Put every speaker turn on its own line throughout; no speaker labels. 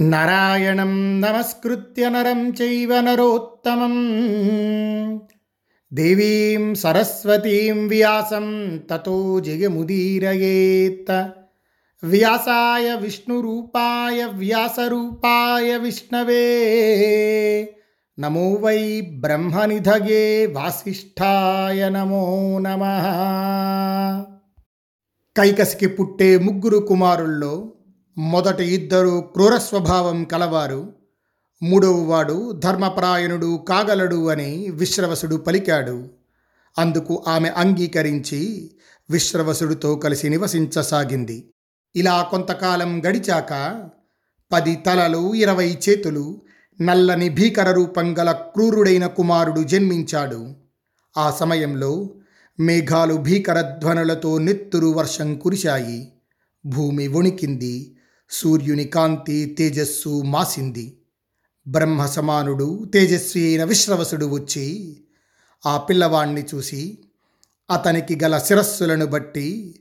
నారాయణం నమస్కృత్య నరం చైవ నరోత్తమం. దేవీం సరస్వతీం వ్యాసం తతో జయముదీరయేత్. వ్యాసాయ విష్ణురూపాయ వ్యాసరూపాయ విష్ణవే. నమో వై బ్రహ్మనిధగే వాసిష్ఠాయ నమో నమ. కైకసికి పుట్టే ముగ్గురు కుమారుల్లో మొదటి ఇద్దరు క్రూర స్వభావం కలవారు. మూడవవాడు ధర్మపరాయణుడు కాగలడు అని విశ్రవసుడు పలికాడు. అందుకు ఆమె అంగీకరించి విశ్రవసుడితో కలిసి నివసించసాగింది. ఇలా కొంతకాలం గడిచాక పది తలలు ఇరవై చేతులు నల్లని భీకర రూపం గల క్రూరుడైన కుమారుడు జన్మించాడు. ఆ సమయంలో మేఘాలు భీకర ధ్వనులతో నెత్తురు వర్షం కురిశాయి. భూమి వణికింది. సూర్యుని కాంతి తేజస్సు మాసింది. బ్రహ్మ సమానుడు తేజస్వి అయిన విశ్రవసుడు వచ్చి ఆ పిల్లవాణ్ణి చూసి అతనికి గల శిరస్సులను బట్టి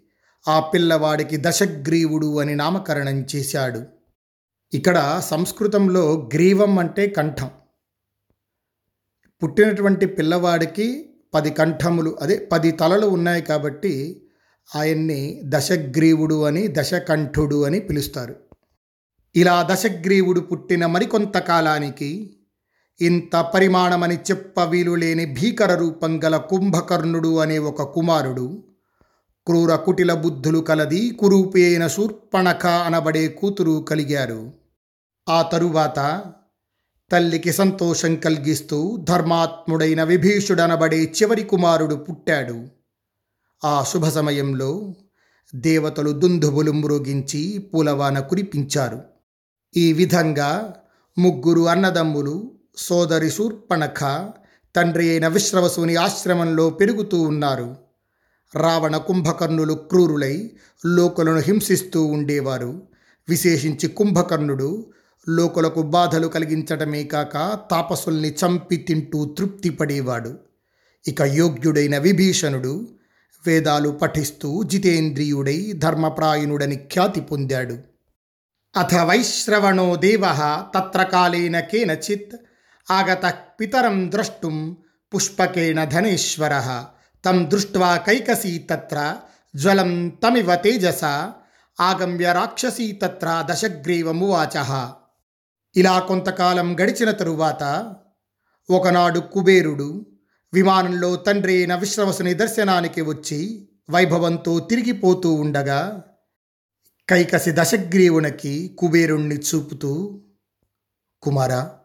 ఆ పిల్లవాడికి దశగ్రీవుడు అని నామకరణం చేశాడు. ఇక్కడ సంస్కృతంలో గ్రీవం అంటే కంఠం. పుట్టినటువంటి పిల్లవాడికి పది కంఠములు అదే పది తలలు ఉన్నాయి కాబట్టి ఆయన్ని దశగ్రీవుడు అని దశకంఠుడు అని పిలుస్తారు. ఇలా దశగ్రీవుడు పుట్టిన మరికొంతకాలానికి ఇంత పరిమాణమని చెప్ప వీలు లేని భీకర రూపం గల కుంభకర్ణుడు అనే ఒక కుమారుడు క్రూర కుటిల బుద్ధులు కలది కురూపి అయిన శూర్పణఖ అనబడే కూతురు కలిగారు. ఆ తరువాత తల్లికి సంతోషం కలిగిస్తూ ధర్మాత్ముడైన విభీషుడనబడే చివరి కుమారుడు పుట్టాడు. ఆ శుభ సమయంలో దేవతలు దుందుబులు మృగించి పూలవాన కురిపించారు. ఈ విధంగా ముగ్గురు అన్నదమ్ములు సోదరి శూర్పణఖ తండ్రి అయిన విశ్రవసుని ఆశ్రమంలో పెరుగుతూ ఉన్నారు. రావణ కుంభకర్ణులు క్రూరులై లోకులను హింసిస్తూ ఉండేవారు. విశేషించి కుంభకర్ణుడు లోకులకు బాధలు కలిగించడమే కాక తాపసుల్ని చంపి తింటూ తృప్తి పడేవాడు ఇక యోగ్యుడైన విభీషణుడు వేదాలు పఠిస్తూ జితేంద్రియుడై ధర్మప్రాయునుడని ఖ్యాతి పొందాడు. అథ వైశ్రవణో దేవ తత్ర కాలేన కేనచిత్ ఆగత పితరం ద్రష్టుం పుష్పకేణ ధనేశ్వర తం దృష్ట్వా కైకసీ తత్ర జ్వలం తమివ తేజస ఆగమ్య రాక్షసీ తత్ర దశగ్రీవమువాచ ఇలా కొంతకాలం గడిచిన తరువాత ఒకనాడు కుబేరుడు విమానంలో తండ్రి అయిన విశ్రవసుని దర్శనానికి వచ్చి వైభవంతో తిరిగిపోతూ ఉండగా కైకసి దశగ్రీవునికి కుబేరుణ్ణి చూపుతూ కుమారా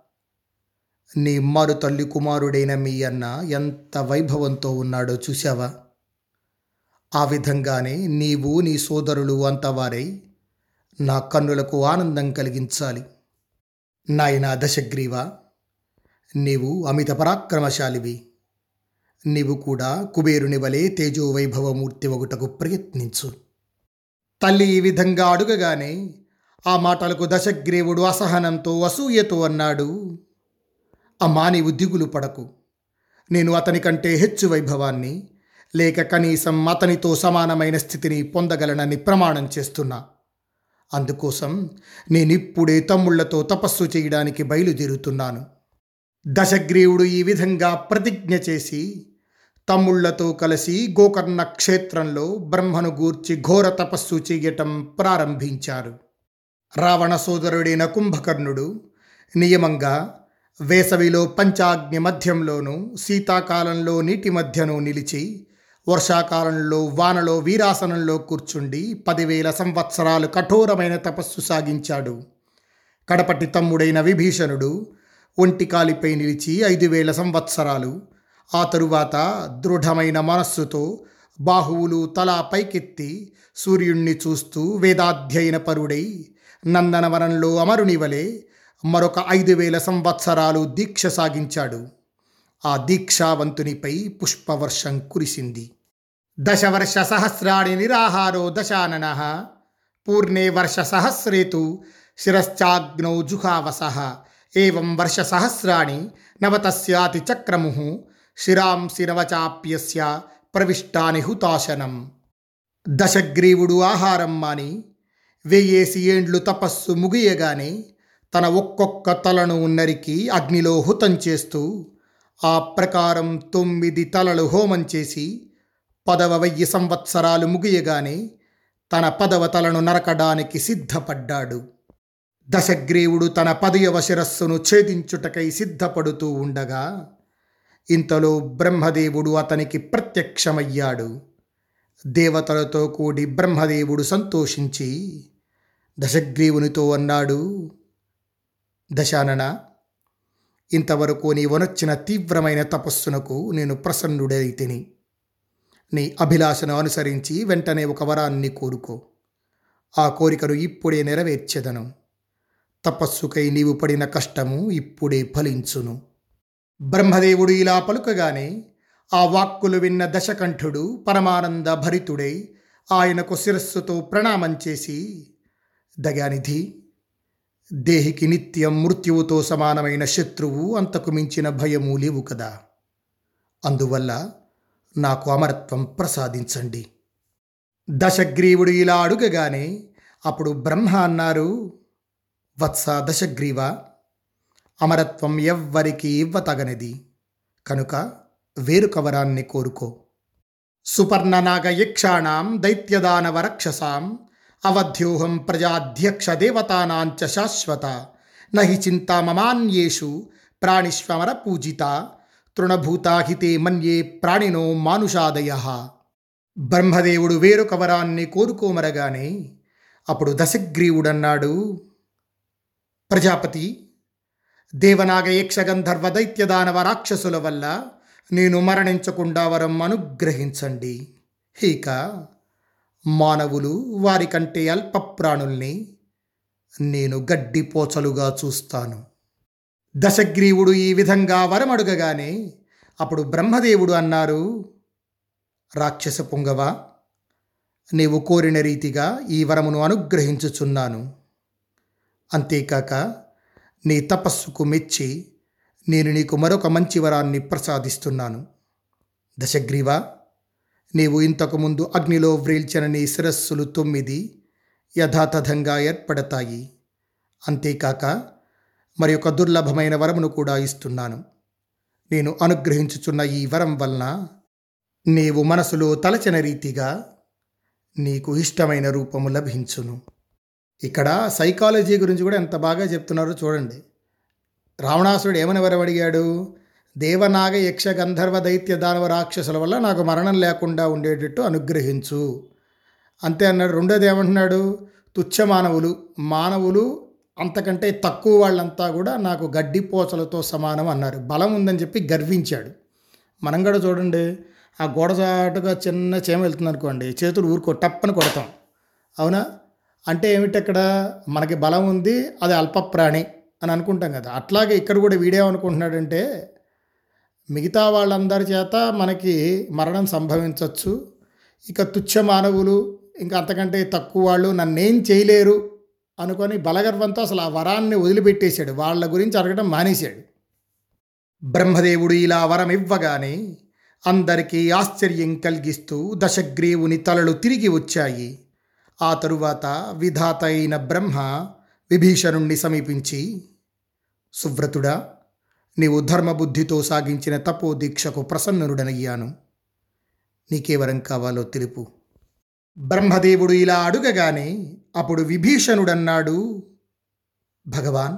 నీ మారు తల్లి కుమారుడైన మీ అన్న ఎంత వైభవంతో ఉన్నాడో చూశావా? ఆ విధంగానే నీవు నీ సోదరులు అంతవారై నా కన్నులకు ఆనందం కలిగించాలి. నాయనా దశగ్రీవ నీవు అమిత పరాక్రమశాలివి. నీవు కూడా కుబేరుని వలె తేజోవైభవమూర్తి ఒకటకు ప్రయత్నించు. తల్లి ఈ విధంగా అడుగగానే ఆ మాటలకు దశగ్రీవుడు అసహనంతో అసూయతో అన్నాడు అమ్మా నీవు దిగులు పడకు. నేను అతని కంటే హెచ్చు వైభవాన్ని లేక కనీసం అతనితో సమానమైన స్థితిని పొందగలనని ప్రమాణం చేస్తున్నా. అందుకోసం నేనిప్పుడే తమ్ముళ్ళతో తపస్సు చేయడానికి బయలుదేరుతున్నాను. దశగ్రీవుడు ఈ విధంగా ప్రతిజ్ఞ చేసి తమ్ముళ్ళతో కలిసి గోకర్ణ క్షేత్రంలో బ్రహ్మను గూర్చి ఘోర తపస్సు చేయటం ప్రారంభించారు. రావణ సోదరుడైన కుంభకర్ణుడు నియమంగా వేసవిలో పంచాగ్ని మధ్యంలోనూ శీతాకాలంలో నీటి మధ్యను నిలిచి వర్షాకాలంలో వానలో వీరాసనంలో కూర్చుండి పదివేల సంవత్సరాలు కఠోరమైన తపస్సు సాగించాడు. కడపటి తమ్ముడైన విభీషణుడు ఒంటికాలిపై నిలిచి ఐదు వేల సంవత్సరాలు ఆ తరువాత దృఢమైన మనస్సుతో బాహువులు తలా పైకెత్తి సూర్యుణ్ణి చూస్తూ వేదాధ్యయన పరుడై నందనవనంలో అమరునివలే మరొక ఐదు వేల సంవత్సరాలు దీక్ష సాగించాడు. ఆ దీక్షావంతునిపై పుష్పవర్షం కురిసింది. దశవర్ష సహస్రాణి నిరాహారో దశానన పూర్ణే వర్ష సహస్రేతు శిరశ్చాగ్నౌ జుహావస. ఏం వర్ష సహస్రాణి నవతస్యాతి చక్రము శిరాంసి నవచాప్యస్య ప్రవిష్టాని హుతాశనం దశగ్రీవుడు ఆహారం మాని వెయ్యేసి ఏండ్లు తపస్సు ముగియగానే తన ఒక్కొక్క తలను నరికి అగ్నిలో హుతం చేస్తూ ఆ ప్రకారం తొమ్మిది తలలు హోమం చేసి పదవ వెయ్యి సంవత్సరాలు ముగియగానే తన పదవ తలను నరకడానికి సిద్ధపడ్డాడు దశగ్రీవుడు తన పదయవ శిరస్సును ఛేదించుటకై సిద్ధపడుతూ ఉండగా ఇంతలో బ్రహ్మదేవుడు అతనికి ప్రత్యక్షమయ్యాడు. దేవతలతో కూడి బ్రహ్మదేవుడు సంతోషించి దశగ్రీవునితో అన్నాడు దశానన ఇంతవరకు నీ వనొచ్చిన తీవ్రమైన తపస్సునకు నేను ప్రసన్నుడైతిని. నీ అభిలాషను అనుసరించి వెంటనే ఒక వరాన్ని కోరుకో. ఆ కోరికను ఇప్పుడే నెరవేర్చెదను. తపస్సుకై నీవు పడిన కష్టము ఇప్పుడే ఫలించును. బ్రహ్మదేవుడు ఇలా పలుకగానే ఆ వాక్కులు విన్న దశకంఠుడు పరమానంద భరితుడై ఆయనకు శిరస్సుతో ప్రణామం చేసి దగానిధి దేహికి నిత్యం మృత్యువుతో సమానమైన శత్రువు అంతకు మించిన భయము లేవు కదా. అందువల్ల నాకు అమరత్వం ప్రసాదించండి. దశగ్రీవుడు ఇలా అడుగగానే అప్పుడు బ్రహ్మ అన్నారు వత్స దశగ్రీవా అమరత్వం ఎవ్వరికి ఇవ్వతగనిది. కనుక వేరుకవరాన్ని కోరుకో. సుపర్ణనాగ యక్షాణం దైత్యదానవ రక్షసాం అవధ్యోహం ప్రజాధ్యక్ష దేవతానాంచ శాశ్వత నహి చింతా మమాన్యేషు ప్రాణిష్వమర పూజిత తృణభూతాహితే మన్యే ప్రాణినో మానుషాదయ. బ్రహ్మదేవుడు వేరొక వరాన్ని కోరుకోమరగానే అప్పుడు దశగ్రీవుడన్నాడు. ప్రజాపతి దేవనాగ యక్షగంధర్వ దైత్యదానవ రాక్షసుల వల్ల నేను మరణించకుండా వరం అనుగ్రహించండి. ఇక మానవులు వారికంటే అల్ప ప్రాణుల్ని నేను గడ్డి పోచలుగా చూస్తాను. దశగ్రీవుడు ఈ విధంగా వరం అడుగగానే అప్పుడు బ్రహ్మదేవుడు అన్నారు రాక్షస పొంగవ నీవు కోరిన రీతిగా ఈ వరమును అనుగ్రహించుచున్నాను. అంతేకాక నీ తపస్సుకు మెచ్చి నేను నీకు మరొక మంచి వరాన్ని ప్రసాదిస్తున్నాను. దశగ్రీవ నీవు ఇంతకుముందు అగ్నిలో వ్రీల్చిన నీ శిరస్సులు తొమ్మిది యథాతథంగా ఏర్పడతాయి. అంతేకాక మరి ఒక దుర్లభమైన వరమును కూడా ఇస్తున్నాను. నేను అనుగ్రహించుచున్న ఈ వరం వలన నీవు మనసులో తలచిన రీతిగా నీకు ఇష్టమైన రూపము లభించును. ఇక్కడ సైకాలజీ గురించి కూడా ఎంత బాగా చెప్తున్నారో చూడండి. రావణాసురుడు ఏమని వరం అడిగాడు దేవనాగ యక్ష గంధర్వ దైత్య దానవ రాక్షసుల వల్ల నాకు మరణం లేకుండా ఉండేటట్టు అనుగ్రహించు. అంతే అన్నాడు. రెండోది ఏమంటున్నాడు? తుచ్చ మానవులు మానవులు అంతకంటే తక్కువ వాళ్ళంతా కూడా నాకు గడ్డిపోచలతో సమానం అన్నారు. బలం ఉందని చెప్పి గర్వించాడు. మనం కూడా చూడండి. ఆ గోడచాటుగా చిన్న చేమ వెళ్తుంది అనుకోండి చేతులు ఊరుకో టప్పని కొడతాం. అవునా? అంటే ఏమిటి అక్కడ మనకి బలం ఉంది అది అల్ప ప్రాణి అని అనుకుంటాం కదా. అట్లాగే ఇక్కడ కూడా వీడేమనుకుంటున్నాడంటే మిగతా వాళ్ళందరి చేత మనకి మరణం సంభవించవచ్చు ఇక తుచ్చ మానవులు ఇంకా అంతకంటే తక్కువ వాళ్ళు నన్నేం చేయలేరు అనుకొని బలగర్వంతో అసలు ఆ వరాన్ని వదిలిపెట్టేశాడు. వాళ్ళ గురించి అడగడం మానేశాడు. బ్రహ్మదేవుడు ఇలా వరం ఇవ్వగానే అందరికీ ఆశ్చర్యం కలిగిస్తూ దశగ్రీవుని తలలు తిరిగి వచ్చాయి. ఆ తరువాత విధాత అయిన బ్రహ్మ విభీషణుణ్ణి సమీపించి సువ్రతుడా నీవు ధర్మబుద్ధితో సాగించిన తపో దీక్షకు ప్రసన్నుడనయ్యాను. నీకే వరం కావాలో తెలుపు బ్రహ్మదేవుడు ఇలా అడుగగానే అప్పుడు విభీషణుడన్నాడు. భగవాన్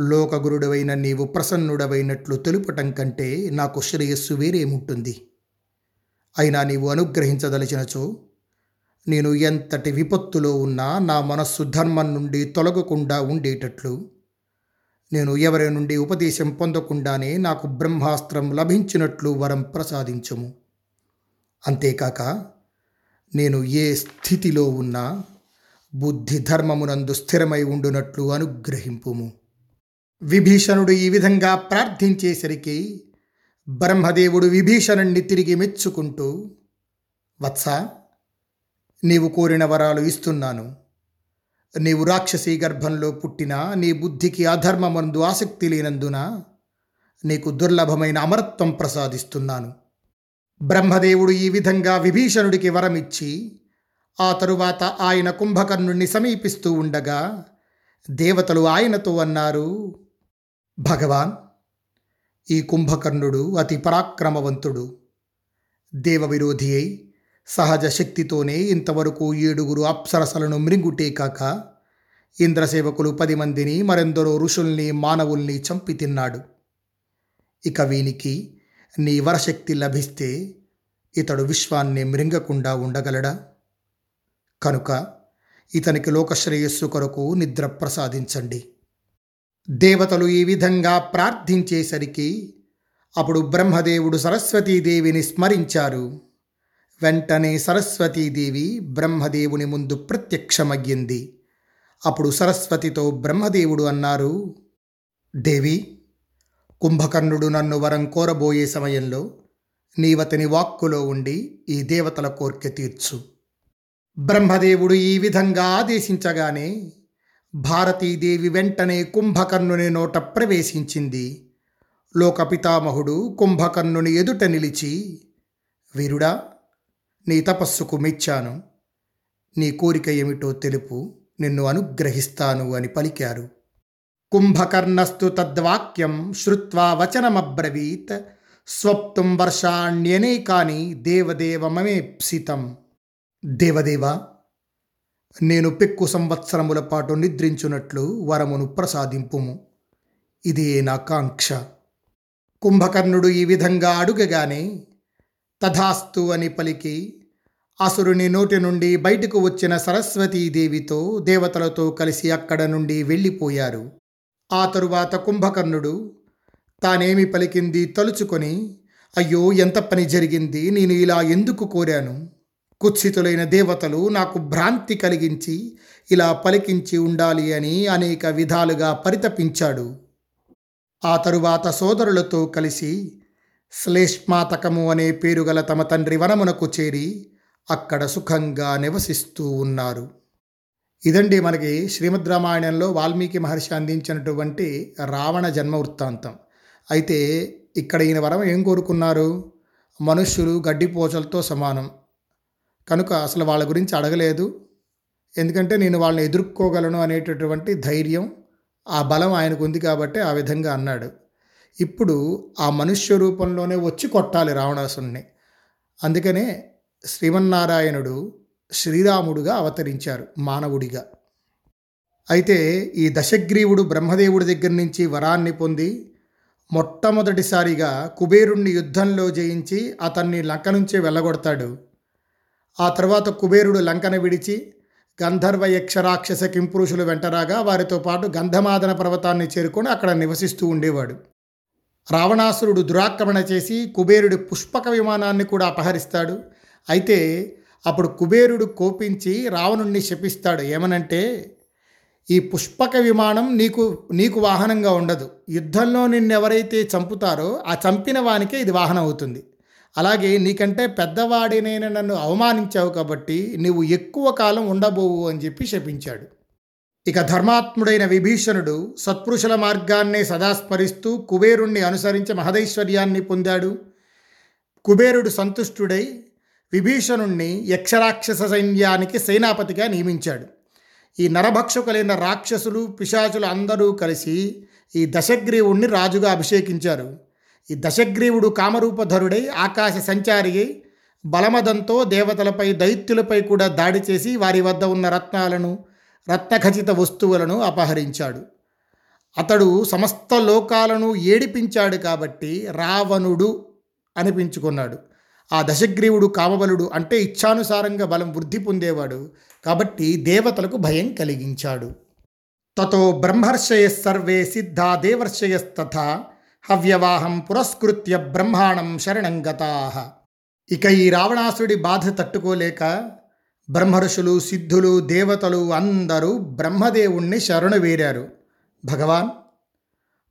లోకగురుడవైన నీవు ప్రసన్నుడవైనట్లు తెలుపటం కంటే నాకు శ్రేయస్సు వేరేముంటుంది. అయినా నీవు అనుగ్రహించదలిచినచో నేను ఎంతటి విపత్తులో ఉన్నా నా మనస్సు ధర్మం నుండి తొలగకుండా ఉండేటట్లు. నేను ఎవరి నుండి ఉపదేశం పొందకుండానే నాకు బ్రహ్మాస్త్రం లభించినట్లు వరం ప్రసాదించము. అంతేకాక నేను ఏ స్థితిలో ఉన్నా బుద్ధి ధర్మమునందు స్థిరమై ఉండునట్లు అనుగ్రహింపుము. విభీషణుడు ఈ విధంగా ప్రార్థించేసరికి బ్రహ్మదేవుడు విభీషణుణ్ణి తిరిగి మెచ్చుకుంటూ వత్స నీవు కోరిన వరాలు ఇస్తున్నాను. నీవు రాక్షసి గర్భంలో పుట్టిన నీ బుద్ధికి అధర్మమందు ఆసక్తి లేనందున నీకు దుర్లభమైన అమరత్వం ప్రసాదిస్తున్నాను. బ్రహ్మదేవుడు ఈ విధంగా విభీషణుడికి వరమిచ్చి ఆ తరువాత ఆయన కుంభకర్ణుణ్ణి సమీపిస్తూ ఉండగా దేవతలు ఆయనతో అన్నారు భగవాన్ ఈ కుంభకర్ణుడు అతి పరాక్రమవంతుడు. దేవ విరోధి అయి సహజ శక్తితోనే ఇంతవరకు ఏడుగురు అప్సరసలను మృంగుటే కాక ఇంద్రసేవకులు పది మందిని మరెందరో ఋషుల్ని మానవుల్ని చంపి తిన్నాడు. ఇక వీనికి నీ వరశక్తి లభిస్తే ఇతడు విశ్వాన్ని మృంగకుండా ఉండగలడా? కనుక ఇతనికి లోకశ్రేయస్సు కొరకు నిద్ర ప్రసాదించండి. దేవతలు ఈ విధంగా ప్రార్థించేసరికి అప్పుడు బ్రహ్మదేవుడు సరస్వతీదేవిని స్మరించారు. వెంటనే సరస్వతీదేవి బ్రహ్మదేవుని ముందు ప్రత్యక్షమయ్యింది. అప్పుడు సరస్వతితో బ్రహ్మదేవుడు అన్నారు దేవి కుంభకర్ణుడు నన్ను వరం కోరబోయే సమయంలో నీవతని వాక్కులో ఉండి ఈ దేవతల కోర్కె తీర్చు. బ్రహ్మదేవుడు ఈ విధంగా ఆదేశించగానే భారతీదేవి వెంటనే కుంభకర్ణుని నోట ప్రవేశించింది. లోకపితామహుడు కుంభకర్ణుని ఎదుట నిలిచి వీరుడా నీ తపస్సుకు మెచ్చాను. నీ కోరిక ఏమిటో తెలుపు. నిన్ను అనుగ్రహిస్తాను అని పలికారు. కుంభకర్ణస్తు తద్వాక్యం శ్రుత్వా వచనమబ్రవీత్. స్వప్తుం వర్షాణ్యనేకాని దేవదేవమేప్సితం దేవదేవ నేను పెక్కు సంవత్సరముల పాటు నిద్రించున్నట్లు వరమును ప్రసాదింపుము. ఇదే నా కాంక్ష. కుంభకర్ణుడు ఈ విధంగా అడుగగానే తథాస్తు అని పలికి అసురుని నోటి నుండి బయటకు వచ్చిన సరస్వతీదేవితో దేవతలతో కలిసి అక్కడ నుండి వెళ్ళిపోయారు. ఆ తరువాత కుంభకర్ణుడు తానేమి పలికింది తలుచుకొని అయ్యో ఎంత పని జరిగింది నేను ఇలా ఎందుకు కోరాను? కుత్సితులైన దేవతలు నాకు భ్రాంతి కలిగించి ఇలా పలికించి ఉండాలి అని అనేక విధాలుగా పరితపించాడు. ఆ తరువాత సోదరులతో కలిసి శ్లేష్మాతకము అనే పేరు గల తమ తండ్రి వనమునకు చేరి అక్కడ సుఖంగా నివసిస్తూ ఉన్నారు. ఇదండి మనకి శ్రీమద్ రామాయణంలో వాల్మీకి మహర్షి అందించినటువంటి రావణ జన్మ వృత్తాంతం. అయితే ఇక్కడ ఈయన వరం ఏం కోరుకున్నారు? మనుష్యులు గడ్డిపోచలతో సమానం. కనుక అసలు వాళ్ళ గురించి అడగలేదు. ఎందుకంటే నేను వాళ్ళని ఎదుర్కోగలను అనేటటువంటి ధైర్యం ఆ బలం ఆయనకు ఉంది కాబట్టి ఆ విధంగా అన్నాడు. ఇప్పుడు ఆ మనుష్య రూపంలోనే వచ్చి కొట్టాలి రావణాసుని అందుకనే శ్రీమన్నారాయణుడు శ్రీరాముడుగా అవతరించారు మానవుడిగా. అయితే ఈ దశగ్రీవుడు బ్రహ్మదేవుడి దగ్గర నుంచి వరాన్ని పొంది మొట్టమొదటిసారిగా కుబేరుణ్ణి యుద్ధంలో జయించి అతన్ని లంక నుంచే వెళ్ళగొడతాడు. ఆ తర్వాత కుబేరుడు లంకను విడిచి గంధర్వ యక్షరాక్షస కింపురుషులు వెంటరాగా వారితో పాటు గంధమాదన పర్వతాన్ని చేరుకొని అక్కడ నివసిస్తూ ఉండేవాడు. రావణాసురుడు దురాక్రమణ చేసి కుబేరుడి పుష్పక విమానాన్ని కూడా అపహరిస్తాడు. అయితే అప్పుడు కుబేరుడు కోపించి రావణుణ్ణి శపిస్తాడు. ఏమనంటే ఈ పుష్పక విమానం నీకు నీకు వాహనంగా ఉండదు. యుద్ధంలో నిన్నెవరైతే చంపుతారో ఆ చంపిన వానికే ఇది వాహనం అవుతుంది. అలాగే నీకంటే పెద్దవాడినైనా నన్ను అవమానించావు కాబట్టి నువ్వు ఎక్కువ కాలం ఉండబోవు అని చెప్పి శపించాడు. ఇక ధర్మాత్ముడైన విభీషణుడు సత్పురుషుల మార్గాన్నే సదా స్మరిస్తూ కుబేరుణ్ణి అనుసరించి మహదైశ్వర్యాన్ని పొందాడు. కుబేరుడు సంతుష్టుడై విభీషణుణ్ణి యక్షరాక్షస సైన్యానికి సేనాపతిగా నియమించాడు. ఈ నరభక్షకులైన రాక్షసులు పిశాచులు అందరూ కలిసి ఈ దశగ్రీవుణ్ణి రాజుగా అభిషేకించారు. ఈ దశగ్రీవుడు కామరూపధరుడై ఆకాశ సంచారి అయి బలమదంతో దేవతలపై దైత్యులపై కూడా దాడి చేసి వారి వద్ద ఉన్న రత్నాలను రత్నఖచిత వస్తువులను అపహరించాడు. అతడు సమస్త లోకాలను ఏడిపించాడు కాబట్టి రావణుడు అనిపించుకున్నాడు. ఆ దశగ్రీవుడు కామబలుడు అంటే ఇచ్ఛానుసారంగా బలం వృద్ధి పొందేవాడు కాబట్టి దేవతలకు భయం కలిగించాడు. తతో బ్రహ్మర్షయ సర్వే సిద్ధా దేవర్షయస్తథ హవ్యవాహం పురస్కృత్య బ్రహ్మాణం శరణంగతా ఇక ఈ రావణాసుడి బాధ తట్టుకోలేక బ్రహ్మర్షులు సిద్ధులు దేవతలు అందరూ బ్రహ్మదేవుణ్ణి శరణు వేరారు. భగవాన్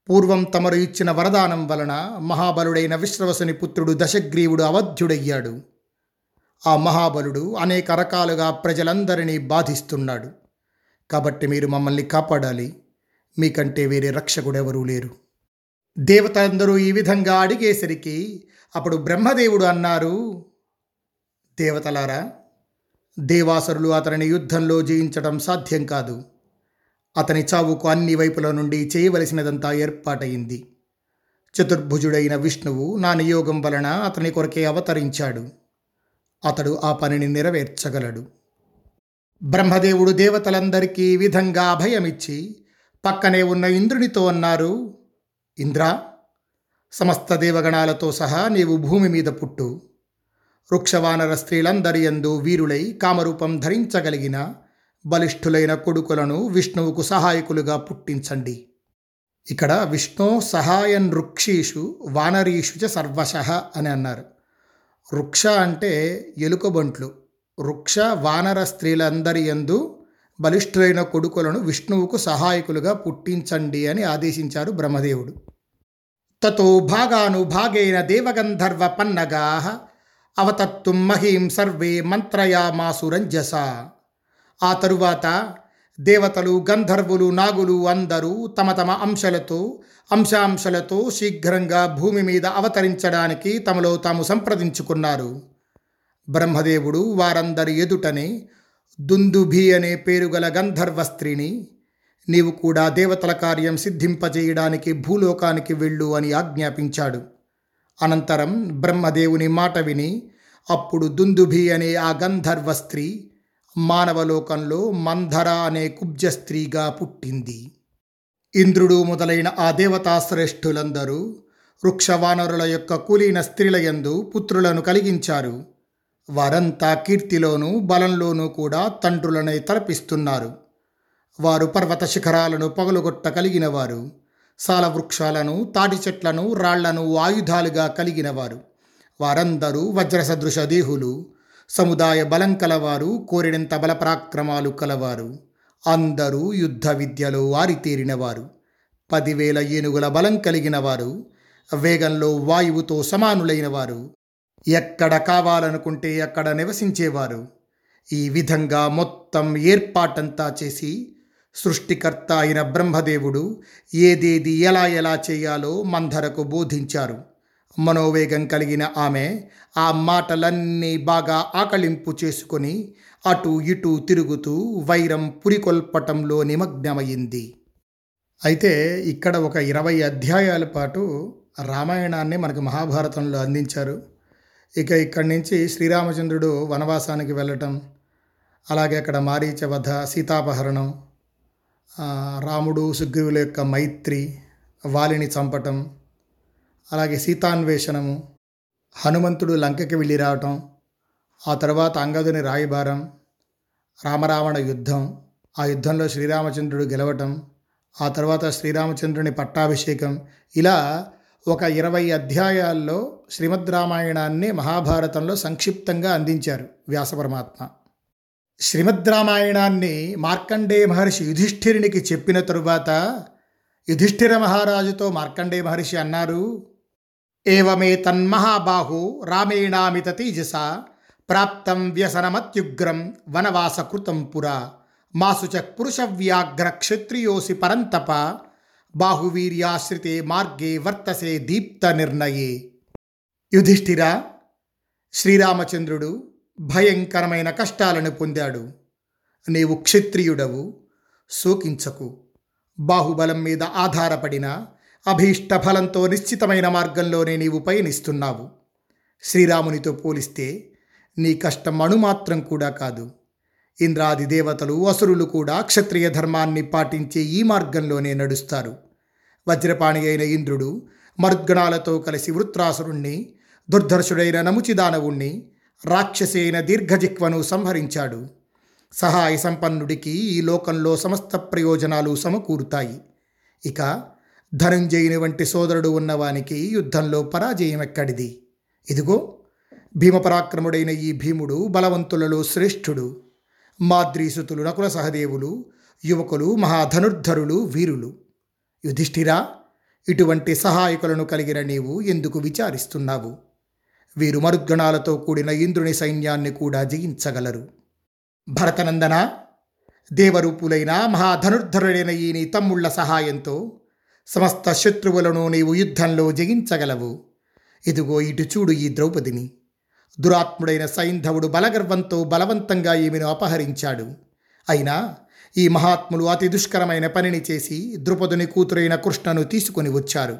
పూర్వం తమరు ఇచ్చిన వరదానం వలన మహాబలుడైన విశ్రవసుని పుత్రుడు దశగ్రీవుడు అవధ్యుడయ్యాడు. ఆ మహాబలుడు అనేక రకాలుగా ప్రజలందరినీ బాధిస్తున్నాడు. కాబట్టి మీరు మమ్మల్ని కాపాడాలి. మీకంటే వేరే రక్షకుడెవరూ లేరు. దేవతలందరూ ఈ విధంగా అడిగేసరికి అప్పుడు బ్రహ్మదేవుడు అన్నారు దేవతలారా దేవాసురులు అతనిని యుద్ధంలో జయించడం సాధ్యం కాదు. అతని చావుకు అన్ని వైపుల నుండి చేయవలసినదంతా ఏర్పాటయింది. చతుర్భుజుడైన విష్ణువు నా నియోగం వలన అతని కొరకే అవతరించాడు. అతడు ఆ పనిని నెరవేర్చగలడు. బ్రహ్మదేవుడు దేవతలందరికీ ఈ విధంగా అభయమిచ్చి పక్కనే ఉన్న ఇంద్రునితో అన్నారు ఇంద్ర సమస్త దేవగణాలతో సహా నీవు భూమి మీద పుట్టు. వృక్షవానర స్త్రీలందరి ఎందు వీరులై కామరూపం ధరించగలిగిన బలిష్ఠులైన కొడుకులను విష్ణువుకు సహాయకులుగా పుట్టించండి. ఇక్కడ విష్ణు సహాయన్ వృక్షీషు వానరీషు చ సర్వశ అని అన్నారు. వృక్ష అంటే ఎలుకబంట్లు. వృక్ష వానర స్త్రీలందరి ఎందు బలిష్ఠులైన కొడుకులను విష్ణువుకు సహాయకులుగా పుట్టించండి అని ఆదేశించారు బ్రహ్మదేవుడు. తతో భాగాను భాగేన దేవగంధర్వ పన్నగా అవతత్తుం మహీం సర్వే మంత్రయామాసురంజస. ఆ తరువాత దేవతలు గంధర్వులు నాగులు అందరూ తమ తమ అంశలతో అంశాంశలతో శీఘ్రంగా భూమి మీద అవతరించడానికి తమలో తాము సంప్రదించుకున్నారు. బ్రహ్మదేవుడు వారందరి ఎదుటనే దుందుభి అనే పేరుగల గంధర్వ స్త్రీని నీవు కూడా దేవతల కార్యం సిద్ధింపజేయడానికి భూలోకానికి వెళ్ళు అని ఆజ్ఞాపించాడు. అనంతరం బ్రహ్మదేవుని మాట విని అప్పుడు దుందుభి అనే ఆ గంధర్వ స్త్రీ మానవలోకంలో మంధర అనే కుబ్జ స్త్రీగా పుట్టింది. ఇంద్రుడు మొదలైన ఆ దేవతాశ్రేష్ఠులందరూ వృక్షవానరుల యొక్క కులీన స్త్రీలయందు పుత్రులను కలిగించారు. వారంతా కీర్తిలోనూ బలంలోనూ కూడా తండ్రులనే తలపిస్తున్నారు. వారు పర్వత శిఖరాలను పగలుగొట్ట కలిగినవారు వారు సాల వృక్షాలను తాటి చెట్లను రాళ్ళను ఆయుధాలుగా కలిగినవారు. వారందరూ వజ్రసదృశ దేహులు. సముదాయ బలం కలవారు కోరినంత బలపరాక్రమాలు కలవారు. అందరూ యుద్ధ విద్యలో ఆరితేరినవారు. పదివేల ఏనుగుల బలం కలిగినవారు. వేగంలో వాయువుతో సమానులైనవారు. ఎక్కడ కావాలనుకుంటే అక్కడ నివసించేవారు. ఈ విధంగా మొత్తం ఏర్పాటంతా చేసి సృష్టికర్త అయిన బ్రహ్మదేవుడు ఏదేది ఎలా ఎలా చేయాలో మంధరకు బోధించారు. మనోవేగం కలిగిన ఆమె ఆ మాటలన్నీ బాగా ఆకలింపు చేసుకొని అటు ఇటు తిరుగుతూ వైరం పురికొల్పటంలో నిమగ్నమైంది అయితే ఇక్కడ ఒక ఇరవై అధ్యాయాల పాటు రామాయణాన్ని మనకు మహాభారతంలో అందించారు. ఇక ఇక్కడి నుంచి శ్రీరామచంద్రుడు వనవాసానికి వెళ్ళటం అలాగే అక్కడ మారీచ వధ సీతాపహరణం రాముడు సుగ్రీవుల యొక్క మైత్రి వాలిని చంపటం అలాగే సీతాన్వేషణము హనుమంతుడు లంకకి వెళ్ళి రావటం ఆ తర్వాత అంగదుని రాయిభారం రామరావణ యుద్ధం ఆ యుద్ధంలో శ్రీరామచంద్రుడు గెలవటం ఆ తర్వాత శ్రీరామచంద్రుని పట్టాభిషేకం ఇలా ఒక ఇరవై అధ్యాయాల్లో శ్రీమద్ రామాయణాన్ని మహాభారతంలో సంక్షిప్తంగా అందించారు వ్యాసపరమాత్మ శ్రీమద్ రామాయణాన్ని మార్కండేయ మహర్షి యుధిష్ఠిరునికి చెప్పిన తరువాత యుధిష్ఠిర మహారాజుతో మార్కండేయ మహర్షి అన్నారు ఏవమే తన్మహాబాహు రామేణామిత తేజస ప్రాప్తం వ్యసనమత్యుగ్రం వనవాసకృతం పురా మాసుచ పురుషవ్యాఘ్ర క్షత్రియోసి పరంతప బాహువీర్యాశ్రితే మార్గే వర్తసే దీప్త నిర్ణయే. యుధిష్ఠిర శ్రీరామచంద్రుడు భయంకరమైన కష్టాలను పొందాడు. నీవు క్షత్రియుడవు శోకించకు. బాహుబలం మీద ఆధారపడిన అభీష్ట ఫలంతో నిశ్చితమైన మార్గంలోనే నీవు పయనిస్తున్నావు. శ్రీరామునితో పోలిస్తే నీ కష్టం అణుమాత్రం కూడా కాదు. ఇంద్రాది దేవతలు అసురులు కూడా క్షత్రియ ధర్మాన్ని పాటించే ఈ మార్గంలోనే నడుస్తారు. వజ్రపాణి అయిన ఇంద్రుడు మరుద్గణాలతో కలిసి వృత్రాసురుణ్ణి దుర్ధర్షుడైన నముచిదానవుణ్ణి రాక్షసేన దీర్ఘజిక్వను సంహరించాడు. సహాయ సంపన్నుడికి ఈ లోకంలో సమస్త ప్రయోజనాలు సమకూరుతాయి. ఇక ధనంజయుని వంటి సోదరుడు ఉన్నవానికి యుద్ధంలో పరాజయం ఎక్కడిది ఇదిగో భీమపరాక్రముడైన ఈ భీముడు బలవంతులలో శ్రేష్ఠుడు. మాద్రీసుతులు నకుల సహదేవులు యువకులు మహాధనుర్ధరులు వీరులు. యుధిష్ఠిరా ఇటువంటి సహాయకులను కలిగిన నీవు ఎందుకు విచారిస్తున్నావు? వీరు మరుద్గణాలతో కూడిన ఇంద్రుని సైన్యాన్ని కూడా జయించగలరు. భరతనందన? దేవరూపులైన మహాధనుర్ధరుడైన ఈ నీ తమ్ముళ్ళ సహాయంతో సమస్త శత్రువులను నీవు యుద్ధంలో జయించగలవు. ఇదిగో ఇటు చూడు ఈ ద్రౌపదిని. దురాత్ముడైన సైంధవుడు బలగర్వంతో బలవంతంగా ఈమెను అపహరించాడు. అయినా ఈ మహాత్ములు అతి దుష్కరమైన పనిని చేసి ద్రుపదుని కూతురైన కృష్ణను తీసుకొని వచ్చారు.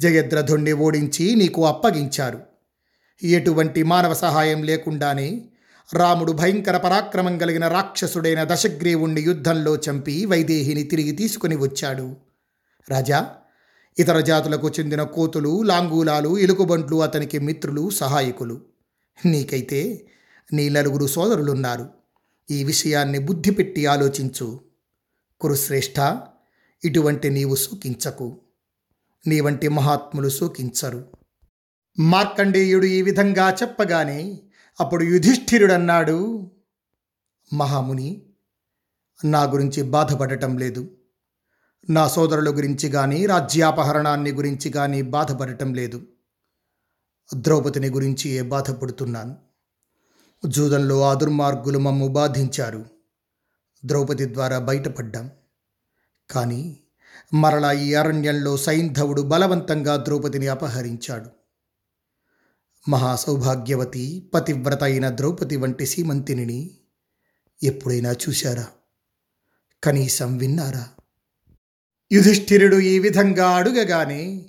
జయద్రథుణ్ణి ఓడించి నీకు అప్పగించారు. ఎటువంటి మానవ సహాయం లేకుండానే రాముడు భయంకర పరాక్రమం కలిగిన రాక్షసుడైన దశగ్రీవుణ్ణి యుద్ధంలో చంపి వైదేహిని తిరిగి తీసుకుని వచ్చాడు. రాజా ఇతర జాతులకు చెందిన కోతులు లాంగూలాలు ఎలుకబంట్లు అతనికి మిత్రులు సహాయకులు. నీకైతే నీ నలుగురు సోదరులున్నారు. ఈ విషయాన్ని బుద్ధి పెట్టి ఆలోచించు. కురుశ్రేష్ఠ ఇటువంటి నీవు సూకించకు నీ వంటి మహాత్ములు సూకించరు మార్కండేయుడు ఈ విధంగా చెప్పగానే అప్పుడు యుధిష్ఠిరుడన్నాడు మహాముని నా గురించి బాధపడటం లేదు. నా సోదరుల గురించి కానీ రాజ్యాపహరణాన్ని గురించి కానీ బాధపడటం లేదు. ద్రౌపదిని గురించి ఏ బాధపడుతున్నాను జూదంలో ఆ దుర్మార్గులు మమ్ము బాధించారు. ద్రౌపది ద్వారా బయటపడ్డాం. కానీ మరలా ఈ అరణ్యంలో సైంధవుడు బలవంతంగా ద్రౌపదిని అపహరించాడు. మహాసౌభాగ్యవతి పతివ్రత అయిన ద్రౌపది వంటి సీమంతిని ఎప్పుడైనా చూశారా? కనీసం విన్నారా? యుధిష్ఠిరుడు ఈ విధంగా అడుగగానే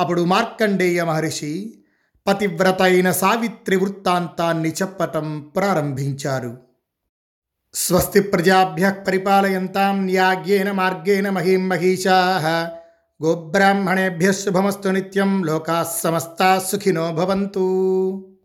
అప్పుడు మార్కండేయ మహర్షి పతివ్రత అయిన సావిత్రి వృత్తాంతాన్ని చెప్పటం ప్రారంభించారు. స్వస్తి ప్రజాభ్య పరిపాలయంతాం న్యాగ్యేన మార్గేణ మహీం మహిషా గోబ్రాహ్మణేభ్య శుభమస్తు నిత్యం. లోకా సమస్తా సుఖినో భవంతు.